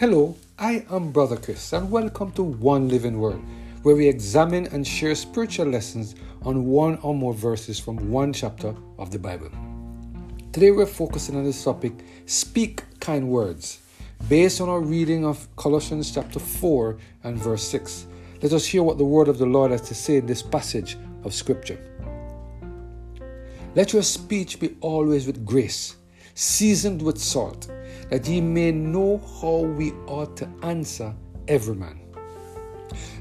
Hello, I am Brother Chris, and welcome to One Living Word, where we examine and share spiritual lessons on one or more verses from one chapter of the Bible. Today we're focusing on this topic Speak Kind Words, based on our reading of Colossians chapter 4 and verse 6. Let us hear what the word of the Lord has to say in this passage of Scripture. Let your speech be always with grace, seasoned with salt, that ye may know how we ought to answer every man.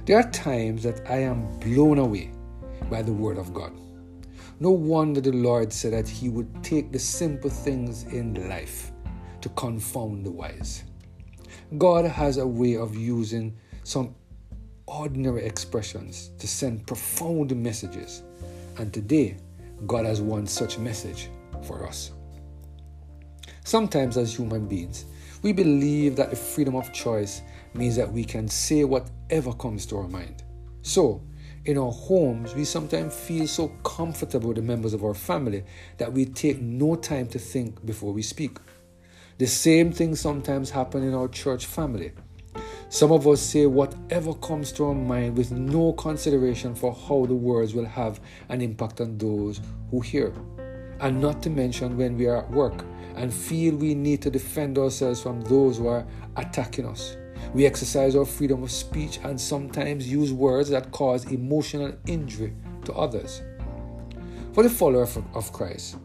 There are times that I am blown away by the Word of God. No wonder the Lord said that He would take the simple things in life to confound the wise. God has a way of using some ordinary expressions to send profound messages. And today, God has one such message for us. Sometimes, as human beings, we believe that the freedom of choice means that we can say whatever comes to our mind. So, in our homes, we sometimes feel so comfortable with the members of our family that we take no time to think before we speak. The same thing sometimes happens in our church family. Some of us say whatever comes to our mind with no consideration for how the words will have an impact on those who hear. And not to mention when we are at work and feel we need to defend ourselves from those who are attacking us. We exercise our freedom of speech and sometimes use words that cause emotional injury to others. For the follower of Christ,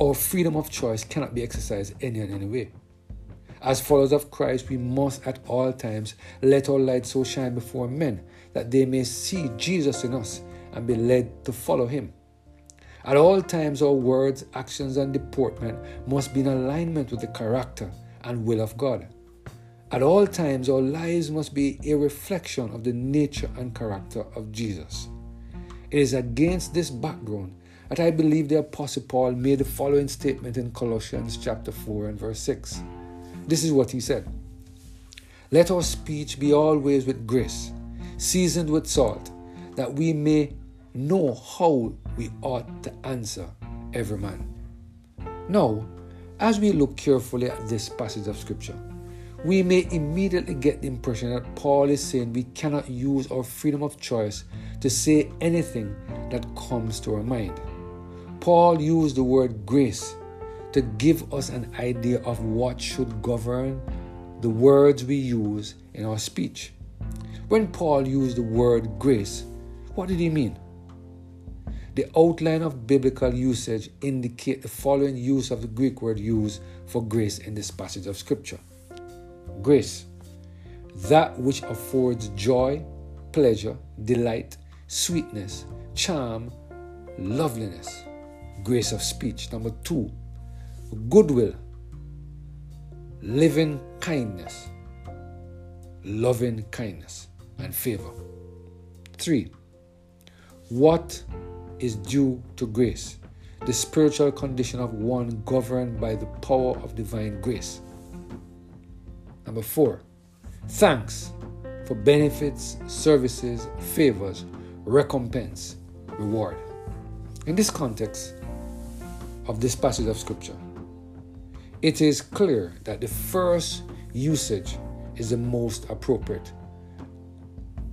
our freedom of choice cannot be exercised any and any way. As followers of Christ, we must at all times let our light so shine before men that they may see Jesus in us and be led to follow him. At all times, our words, actions, and deportment must be in alignment with the character and will of God. At all times, our lives must be a reflection of the nature and character of Jesus. It is against this background that I believe the Apostle Paul made the following statement in Colossians chapter 4 and verse 6. This is what he said Let our speech be always with grace, seasoned with salt, that we may know how we ought to answer every man. Now, as we look carefully at this passage of Scripture, we may immediately get the impression that Paul is saying we cannot use our freedom of choice to say anything that comes to our mind. Paul used the word grace to give us an idea of what should govern the words we use in our speech. When Paul used the word grace, what did he mean? The outline of biblical usage indicate the following use of the Greek word used for grace in this passage of scripture. Grace, that which affords joy, pleasure, delight, sweetness, charm, loveliness. Grace of speech. Number two, goodwill, living kindness, loving kindness, and favor. Three, what is due to grace? The spiritual condition of one governed by the power of divine grace. Number four, thanks for benefits, services, favors, recompense, reward. In this context of this passage of Scripture, it is clear that the first usage is the most appropriate.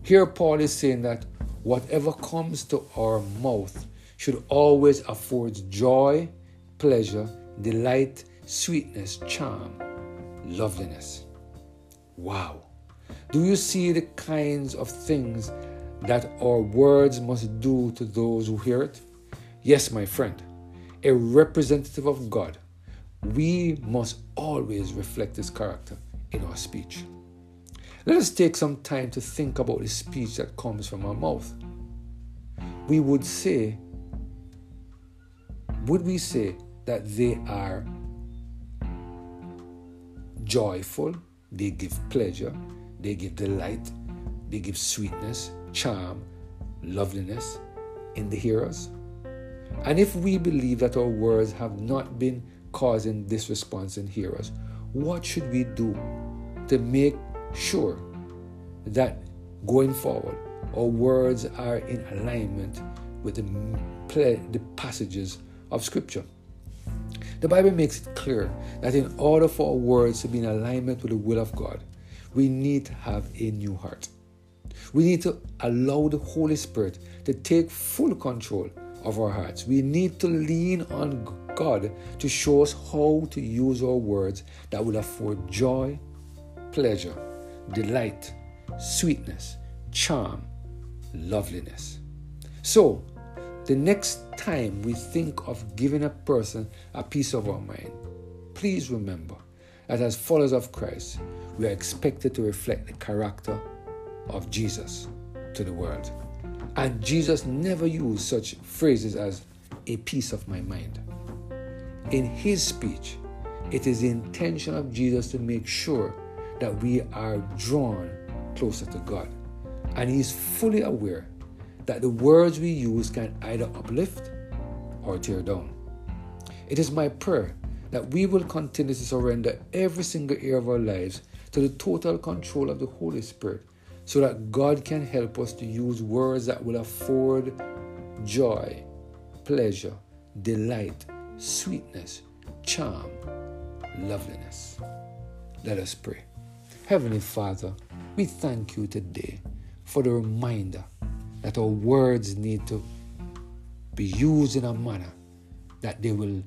Here, Paul is saying that whatever comes to our mouth should always afford joy, pleasure, delight, sweetness, charm, loveliness. Wow. Do you see the kinds of things that our words must do to those who hear it? Yes, my friend, a representative of God we must always reflect His character in our speech. Let us take some time to think about the speech that comes from our mouth. We would say, would we say that they are joyful, they give pleasure, they give delight, they give sweetness, charm, loveliness in the hearers? And if we believe that our words have not been causing this response in hearers. What should we do to make sure that going forward our words are in alignment with the, the passages of Scripture? The Bible makes it clear that in order for our words to be in alignment with the will of God, we need to have a new heart. We need to allow the Holy Spirit to take full control of our hearts. We need to lean on God to show us how to use our words that will afford joy, pleasure, delight, sweetness, charm, loveliness. So, the next time we think of giving a person a piece of our mind, please remember that as followers of Christ, we are expected to reflect the character of Jesus to the world. And Jesus never used such phrases as a piece of my mind. In his speech, it is the intention of Jesus to make sure that we are drawn closer to God. And he is fully aware that the words we use can either uplift or tear down. It is my prayer that we will continue to surrender every single area of our lives to the total control of the Holy Spirit so that God can help us to use words that will afford joy, pleasure, delight, sweetness, charm, loveliness. Let us pray. Heavenly Father, we thank you today for the reminder that our words need to be used in a manner that they will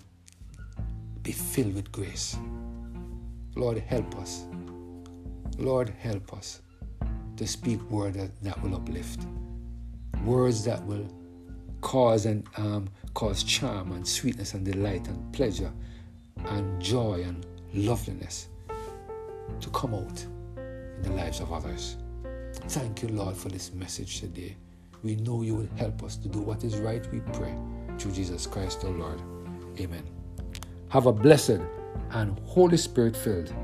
be filled with grace. Lord, help us. Lord, help us to speak words that, that will uplift, words that will cause and um, cause charm and sweetness and delight and pleasure and joy and loveliness to come out in the lives of others. Thank you, Lord, for this message today. We know you will help us to do what is right, we pray. Through Jesus Christ, our Lord. Amen. Have a blessed and Holy Spirit filled